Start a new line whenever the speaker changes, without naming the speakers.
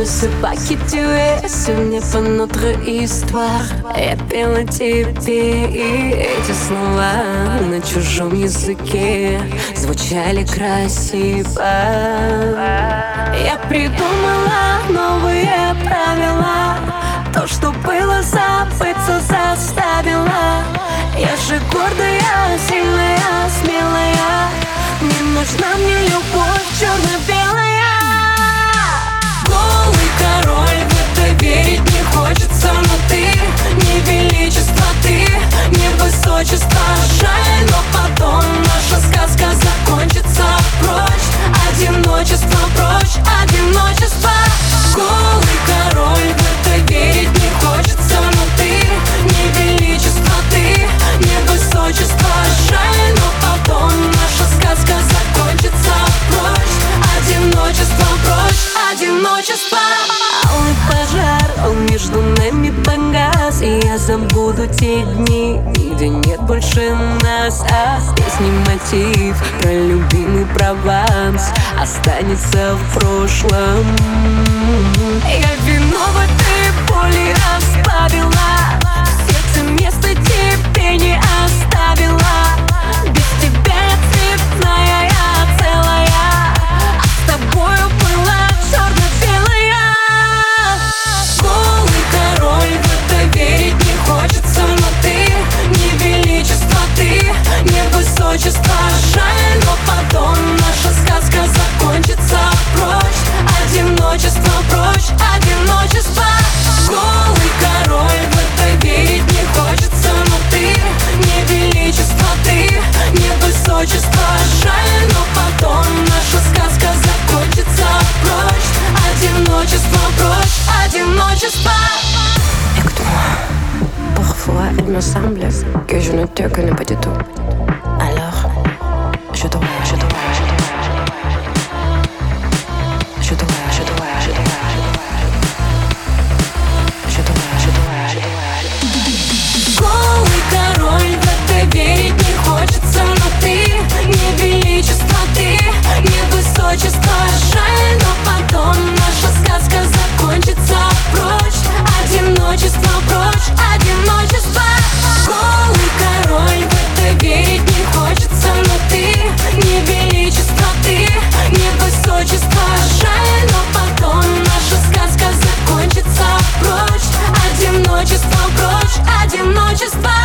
Ne sais pas qui tu es, ce n'est pas notre histoire Я пела тебе. И эти слова На чужом языке звучали красиво. Я придумала новые правила. То, что было забыться заставила Я же гордая, сильная, смелая. Не нужна мне любовь черно-белая прочь, одиночество Алый пожар, он между нами погас И я забуду те дни где нет больше нас. А песни мотив про любимый Прованс Останется в прошлом. Я вино в этой боли разбавила одиночество Жаль, но потом наша сказка закончится. Прочь, одиночество, прочь, одиночество. Голый король, в это верить не хочется Но ты не величество, ты не высочество. Жаль, но потом наша сказка закончится. Прочь, одиночество, прочь, одиночество.
Parfois il me semble que je ne te connais pas du tout прочь одиночество.